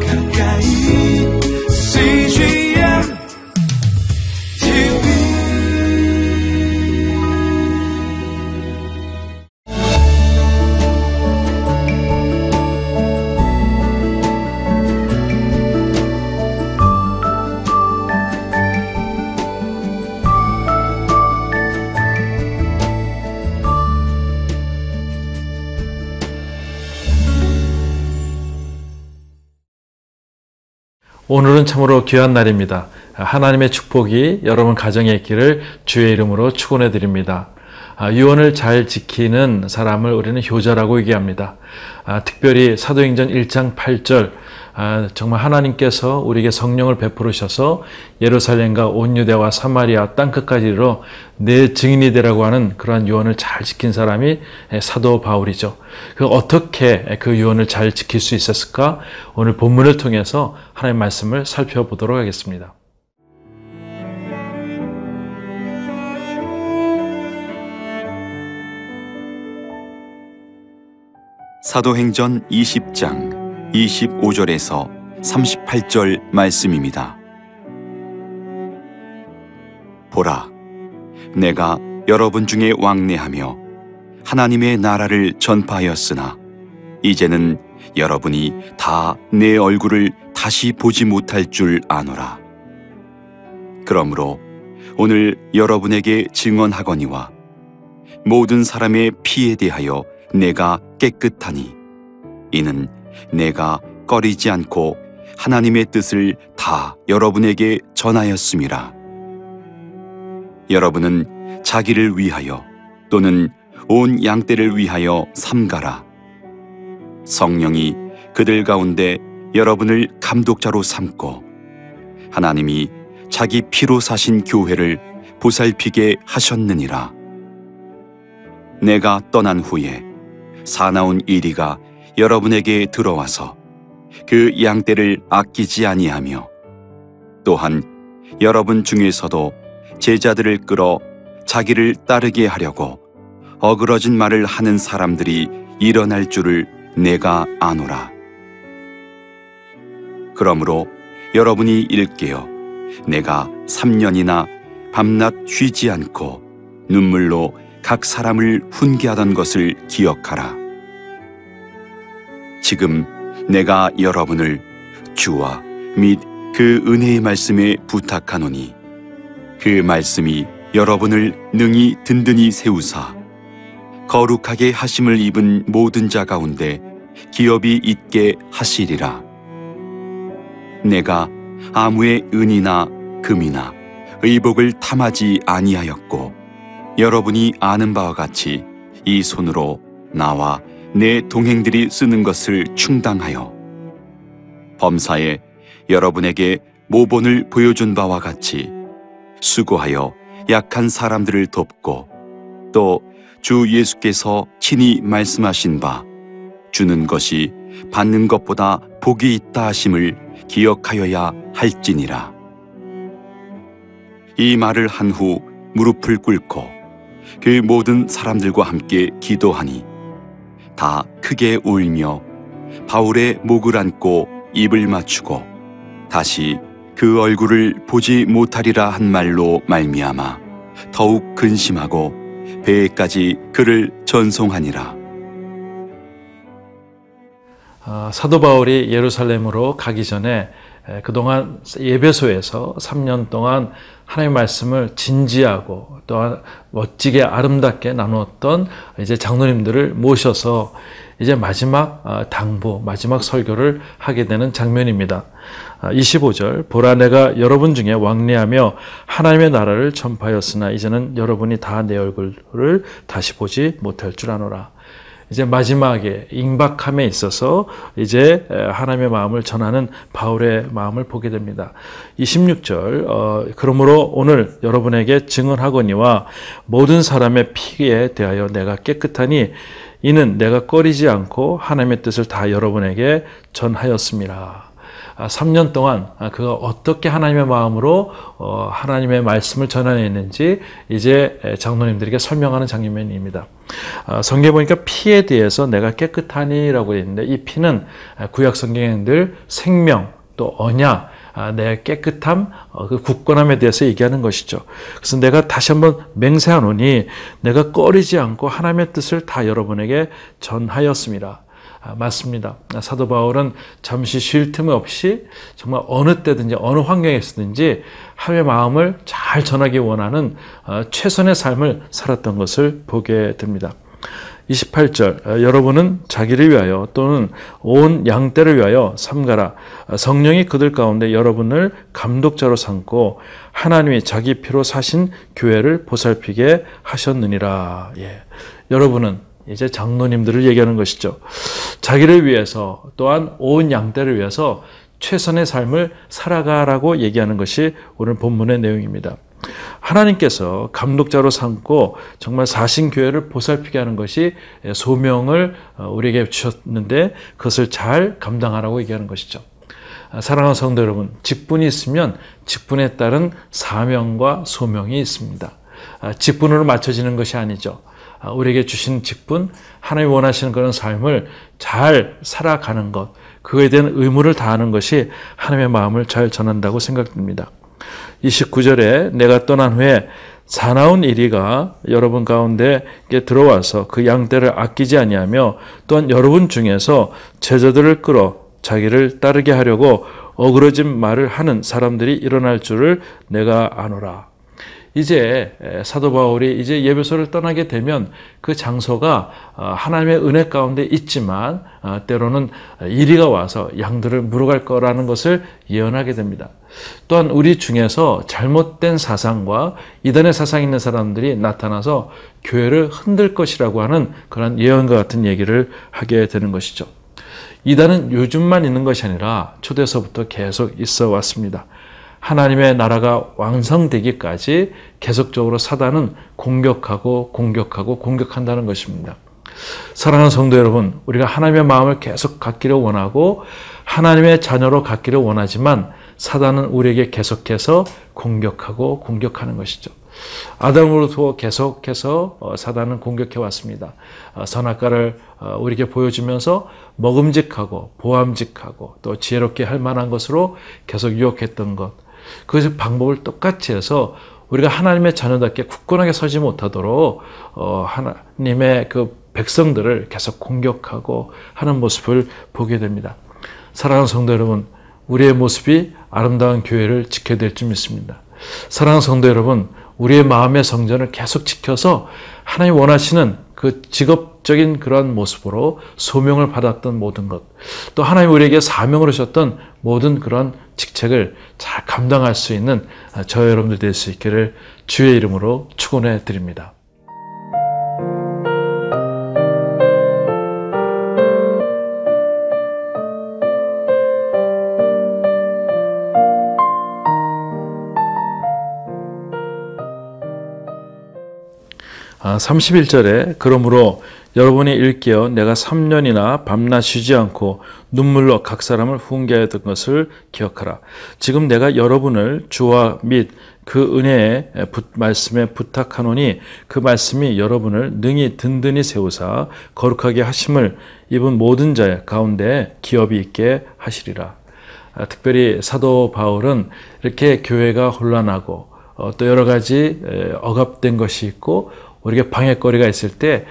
가까 오늘은 참으로 귀한 날입니다. 하나님의 축복이 여러분 가정에 있기를 주의 이름으로 축원해 드립니다. 아, 유언을 잘 지키는 사람을 우리는 효자라고 얘기합니다. 아, 특별히 사도행전 1장 8절 아, 정말 하나님께서 우리에게 성령을 베푸르셔서 예루살렘과 온 유대와 사마리아 땅 끝까지 이르러 내 증인이 되라고 하는 그러한 유언을 잘 지킨 사람이 사도 바울이죠. 그 어떻게 그 유언을 잘 지킬 수 있었을까? 오늘 본문을 통해서 하나님 말씀을 살펴보도록 하겠습니다. 사도행전 20장 25절에서 38절 말씀입니다. 보라, 내가 여러분 중에 왕래하며 하나님의 나라를 전파하였으나 이제는 여러분이 다 내 얼굴을 다시 보지 못할 줄 아노라. 그러므로 오늘 여러분에게 증언하거니와 모든 사람의 피에 대하여 내가 깨끗하니 이는 내가 꺼리지 않고 하나님의 뜻을 다 여러분에게 전하였음이라. 여러분은 자기를 위하여 또는 온 양떼를 위하여 삼가라. 성령이 그들 가운데 여러분을 감독자로 삼고 하나님이 자기 피로 사신 교회를 보살피게 하셨느니라. 내가 떠난 후에 사나운 이리가 여러분에게 들어와서 그 양떼를 아끼지 아니하며 또한 여러분 중에서도 제자들을 끌어 자기를 따르게 하려고 어그러진 말을 하는 사람들이 일어날 줄을 내가 아노라. 그러므로 여러분이 일깨어 내가 3년이나 밤낮 쉬지 않고 눈물로 각 사람을 훈계하던 것을 기억하라. 지금 내가 여러분을 주와 및 그 은혜의 말씀에 부탁하노니 그 말씀이 여러분을 능히 든든히 세우사 거룩하게 하심을 입은 모든 자 가운데 기업이 있게 하시리라. 내가 아무의 은이나 금이나 의복을 탐하지 아니하였고 여러분이 아는 바와 같이 이 손으로 나와 내 동행들이 쓰는 것을 충당하여 범사에 여러분에게 모본을 보여준 바와 같이 수고하여 약한 사람들을 돕고 또 주 예수께서 친히 말씀하신 바 주는 것이 받는 것보다 복이 있다 하심을 기억하여야 할지니라. 이 말을 한 후 무릎을 꿇고 그 모든 사람들과 함께 기도하니 다 크게 울며 바울의 목을 안고 입을 맞추고 다시 그 얼굴을 보지 못하리라 한 말로 말미암아 더욱 근심하고 배에까지 그를 전송하니라. 아, 사도 바울이 예루살렘으로 가기 전에 에, 그동안 예배소에서 3년 동안 하나님의 말씀을 진지하고 또한 멋지게 아름답게 나누었던 이제 장로님들을 모셔서 이제 마지막 아, 당부, 마지막 설교를 하게 되는 장면입니다. 25절 보라 내가 여러분 중에 왕래하며 하나님의 나라를 전파하였으나 이제는 여러분이 다 내 얼굴을 다시 보지 못할 줄 아노라. 이제 마지막에 임박함에 있어서 이제 하나님의 마음을 전하는 바울의 마음을 보게 됩니다. 26절 어, 그러므로 오늘 여러분에게 증언하거니와 모든 사람의 피에 대하여 내가 깨끗하니 이는 내가 꺼리지 않고 하나님의 뜻을 다 여러분에게 전하였습니다. 3년 동안 아, 그가 어떻게 하나님의 마음으로 어, 하나님의 말씀을 전해냈는지 이제 장로님들에게 설명하는 장면입니다. 아, 성경에 보니까 피에 대해서 내가 깨끗하니라고 있는데 이 피는 구약 성경들 생명 또 언약 내 깨끗함, 어, 그 굳건함에 대해서 얘기하는 것이죠. 그래서 내가 다시 한번 맹세하노니 내가 꺼리지 않고 하나님의 뜻을 다 여러분에게 전하였습니다. 아, 맞습니다. 사도 바울은 잠시 쉴틈 없이 정말 어느 때든지 어느 환경에서든지 하나님의 마음을 잘 전하기 원하는 어, 최선의 삶을 살았던 것을 보게 됩니다. 28절 어, 여러분은 자기를 위하여 또는 온 양떼를 위하여 삼가라 어, 성령이 그들 가운데 여러분을 감독자로 삼고 하나님이 자기 피로 사신 교회를 보살피게 하셨느니라 예. 여러분은 이제 장로님들을 얘기하는 것이죠. 자기를 위해서 또한 온 양떼를 위해서 최선의 삶을 살아가라고 얘기하는 것이 오늘 본문의 내용입니다. 하나님께서 감독자로 삼고 정말 사신교회를 보살피게 하는 것이 소명을 우리에게 주셨는데 그것을 잘 감당하라고 얘기하는 것이죠. 사랑하는 성도 여러분, 직분이 있으면 직분에 따른 사명과 소명이 있습니다. 직분으로 맞춰지는 것이 아니죠. 아, 우리에게 주신 직분, 하나님 원하시는 그런 삶을 잘 살아가는 것, 그거에 대한 의무를 다하는 것이 하나님의 마음을 잘 전한다고 생각됩니다. 29절에 내가 떠난 후에 사나운 이리가 여러분 가운데 들어와서 그 양떼를 아끼지 아니하며 또한 여러분 중에서 제자들을 끌어 자기를 따르게 하려고 어그러진 말을 하는 사람들이 일어날 줄을 내가 아노라. 이제 사도 바울이 이제 예배소를 떠나게 되면 그 장소가 어, 하나님의 은혜 가운데 있지만 어, 때로는 이리가 와서 양들을 물어갈 거라는 것을 예언하게 됩니다. 또한 우리 중에서 잘못된 사상과 이단의 사상 있는 사람들이 나타나서 교회를 흔들 것이라고 하는 그런 예언과 같은 얘기를 하게 되는 것이죠. 이단은 요즘만 있는 것이 아니라 초대서부터 계속 있어 왔습니다. 하나님의 나라가 완성되기까지 계속적으로 사단은 공격하고 공격하고 공격한다는 것입니다. 사랑하는 성도 여러분, 우리가 하나님의 마음을 계속 갖기를 원하고 하나님의 자녀로 갖기를 원하지만 사단은 우리에게 계속해서 공격하고 공격하는 것이죠. 아담으로부터 계속해서 어, 사단은 공격해 왔습니다. 어, 선악과를 어, 우리에게 보여주면서 먹음직하고 보암직하고 또 지혜롭게 할 만한 것으로 계속 유혹했던 것. 그것의 방법을 똑같이 해서 우리가 하나님의 자녀답게 굳건하게 서지 못하도록 어, 하나님의 그 백성들을 계속 공격하고 하는 모습을 보게 됩니다. 사랑하는 성도 여러분, 우리의 모습이 아름다운 교회를 지켜야 될 줄 믿습니다. 사랑하는 성도 여러분, 우리의 마음의 성전을 계속 지켜서 하나님 원하시는 그 직업적인 그러한 모습으로 소명을 받았던 모든 것, 또 하나님 우리에게 사명을 하셨던 모든 그런 직책을 잘 감당할 수 있는 저 여러분들 될 수 있기를 주의 이름으로 축원해 드립니다. 31절에 아, 그러므로 여러분이 일깨어 내가 3년이나 밤낮 쉬지 않고 눈물로 각 사람을 훈계하였던 것을 기억하라. 지금 내가 여러분을 주와 및 그 은혜의 말씀에 부탁하노니 그 말씀이 여러분을 능히 든든히 세우사 거룩하게 하심을 입은 모든 자 가운데 기업이 있게 하시리라. 아, 특별히 사도 바울은 이렇게 교회가 혼란하고 어, 또 여러 가지 억압된 것이 있고 우리가 방해거리가 있을 때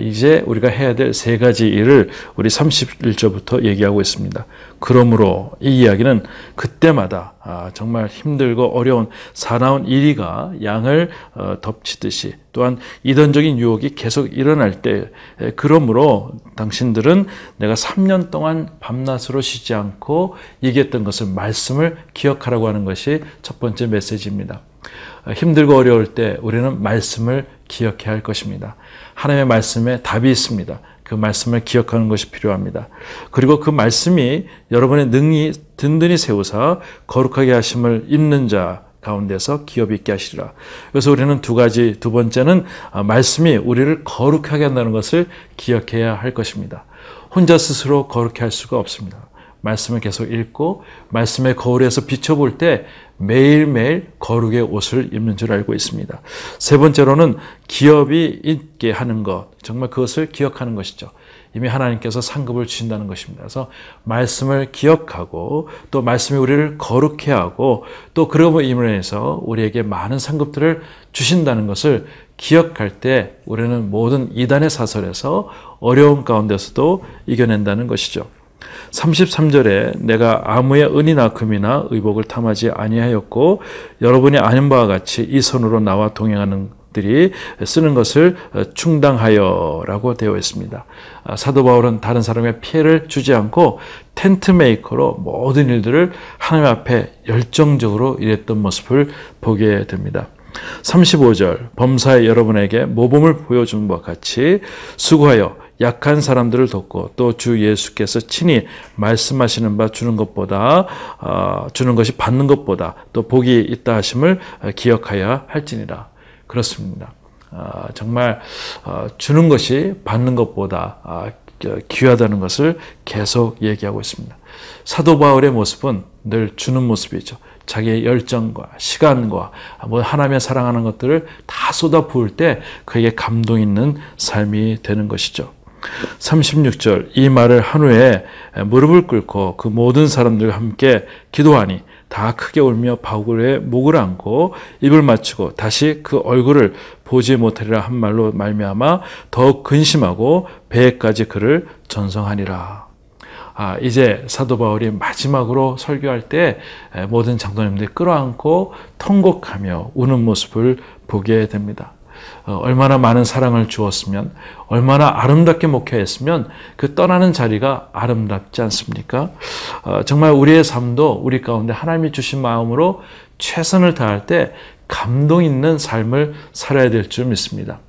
이제 우리가 해야 될 세 가지 일을 우리 31절부터 얘기하고 있습니다. 그러므로 이 이야기는 그때마다 아, 정말 힘들고 어려운 사나운 일이가 양을 어, 덮치듯이 또한 이단적인 유혹이 계속 일어날 때 그러므로 당신들은 내가 3년 동안 밤낮으로 쉬지 않고 얘기했던 것을 말씀을 기억하라고 하는 것이 첫 번째 메시지입니다. 힘들고 어려울 때 우리는 말씀을 기억해야 할 것입니다. 하나님의 말씀에 답이 있습니다. 그 말씀을 기억하는 것이 필요합니다. 그리고 그 말씀이 여러분의 능히 든든히 세우사 거룩하게 하심을 입는 자 가운데서 기업 있게 하시리라. 그래서 우리는 두 가지, 두 번째는 아, 말씀이 우리를 거룩하게 한다는 것을 기억해야 할 것입니다. 혼자 스스로 거룩해 할 수가 없습니다. 말씀을 계속 읽고 말씀의 거울에서 비춰볼 때 매일매일 거룩의 옷을 입는 줄 알고 있습니다. 세 번째로는 기업이 있게 하는 것, 정말 그것을 기억하는 것이죠. 이미 하나님께서 상급을 주신다는 것입니다. 그래서 말씀을 기억하고 또 말씀이 우리를 거룩해 하고 또 그러므로 인해서 우리에게 많은 상급들을 주신다는 것을 기억할 때 우리는 모든 이단의 사설에서 어려운 가운데서도 이겨낸다는 것이죠. 33절에 내가 아무의 은이나 금이나 의복을 탐하지 아니하였고 여러분이 아는 바와 같이 이 손으로 나와 동행하는 들이 쓰는 것을 충당하여라고 되어 있습니다. 아, 사도 바울은 다른 사람의 피해를 주지 않고 tent maker로 모든 일들을 하나님 앞에 열정적으로 일했던 모습을 보게 됩니다. 35절 범사에 여러분에게 모범을 보여준 것 같이 수고하여 약한 사람들을 돕고 또 주 예수께서 친히 말씀하시는 바 주는 것보다 어, 주는 것이 받는 것보다 또 복이 있다 하심을 기억하여 할지니라. 그렇습니다. 어, 정말 어, 주는 것이 받는 것보다 어, 귀하다는 것을 계속 얘기하고 있습니다. 사도 바울의 모습은 늘 주는 모습이죠. 자기의 열정과 시간과 뭐 하나님의 사랑하는 것들을 다 쏟아 부을 때 그에게 감동 있는 삶이 되는 것이죠. 36절 이 말을 한 후에 무릎을 꿇고 그 모든 사람들과 함께 기도하니 다 크게 울며 바울의 목을 안고 입을 맞추고 다시 그 얼굴을 보지 못하리라 한 말로 말미암아 더 근심하고 배에까지 그를 전성하니라. 아, 이제 사도 바울이 마지막으로 설교할 때 모든 장로님들이 끌어안고 통곡하며 우는 모습을 보게 됩니다. 어, 얼마나 많은 사랑을 주었으면, 얼마나 아름답게 목회했으면 그 떠나는 자리가 아름답지 않습니까? 어, 정말 우리의 삶도 우리 가운데 하나님이 주신 마음으로 최선을 다할 때 감동 있는 삶을 살아야 될 줄 믿습니다.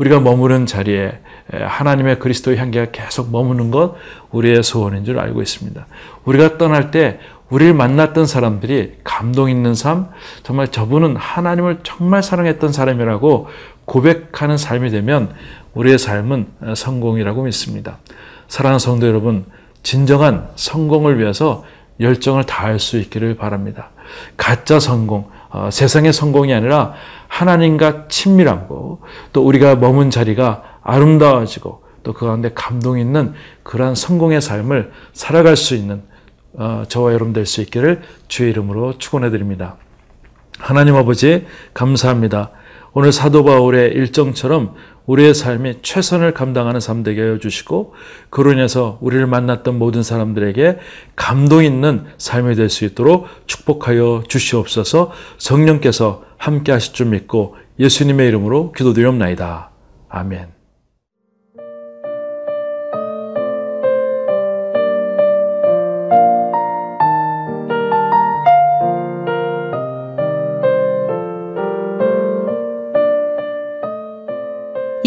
우리가 머무는 자리에 하나님의 그리스도의 향기가 계속 머무는 것 우리의 소원인 줄 알고 있습니다. 우리가 떠날 때 우리를 만났던 사람들이 감동 있는 삶, 정말 저분은 하나님을 정말 사랑했던 사람이라고 고백하는 삶이 되면 우리의 삶은 성공이라고 믿습니다. 사랑하는 성도 여러분, 진정한 성공을 위해서 열정을 다할 수 있기를 바랍니다. 가짜 성공, 어, 세상의 성공이 아니라 하나님과 친밀하고 또 우리가 머문 자리가 아름다워지고 또 그 가운데 감동 있는 그러한 성공의 삶을 살아갈 수 있는 어, 저와 여러분 될 수 있기를 주의 이름으로 축원해 드립니다. 하나님 아버지 감사합니다. 오늘 사도 바울의 일정처럼 우리의 삶이 최선을 감당하는 삶 되게 하여 주시고 그로 인해서 우리를 만났던 모든 사람들에게 감동 있는 삶이 될 수 있도록 축복하여 주시옵소서 성령께서 함께 하실 줄 믿고 예수님의 이름으로 기도드리옵나이다. 아멘.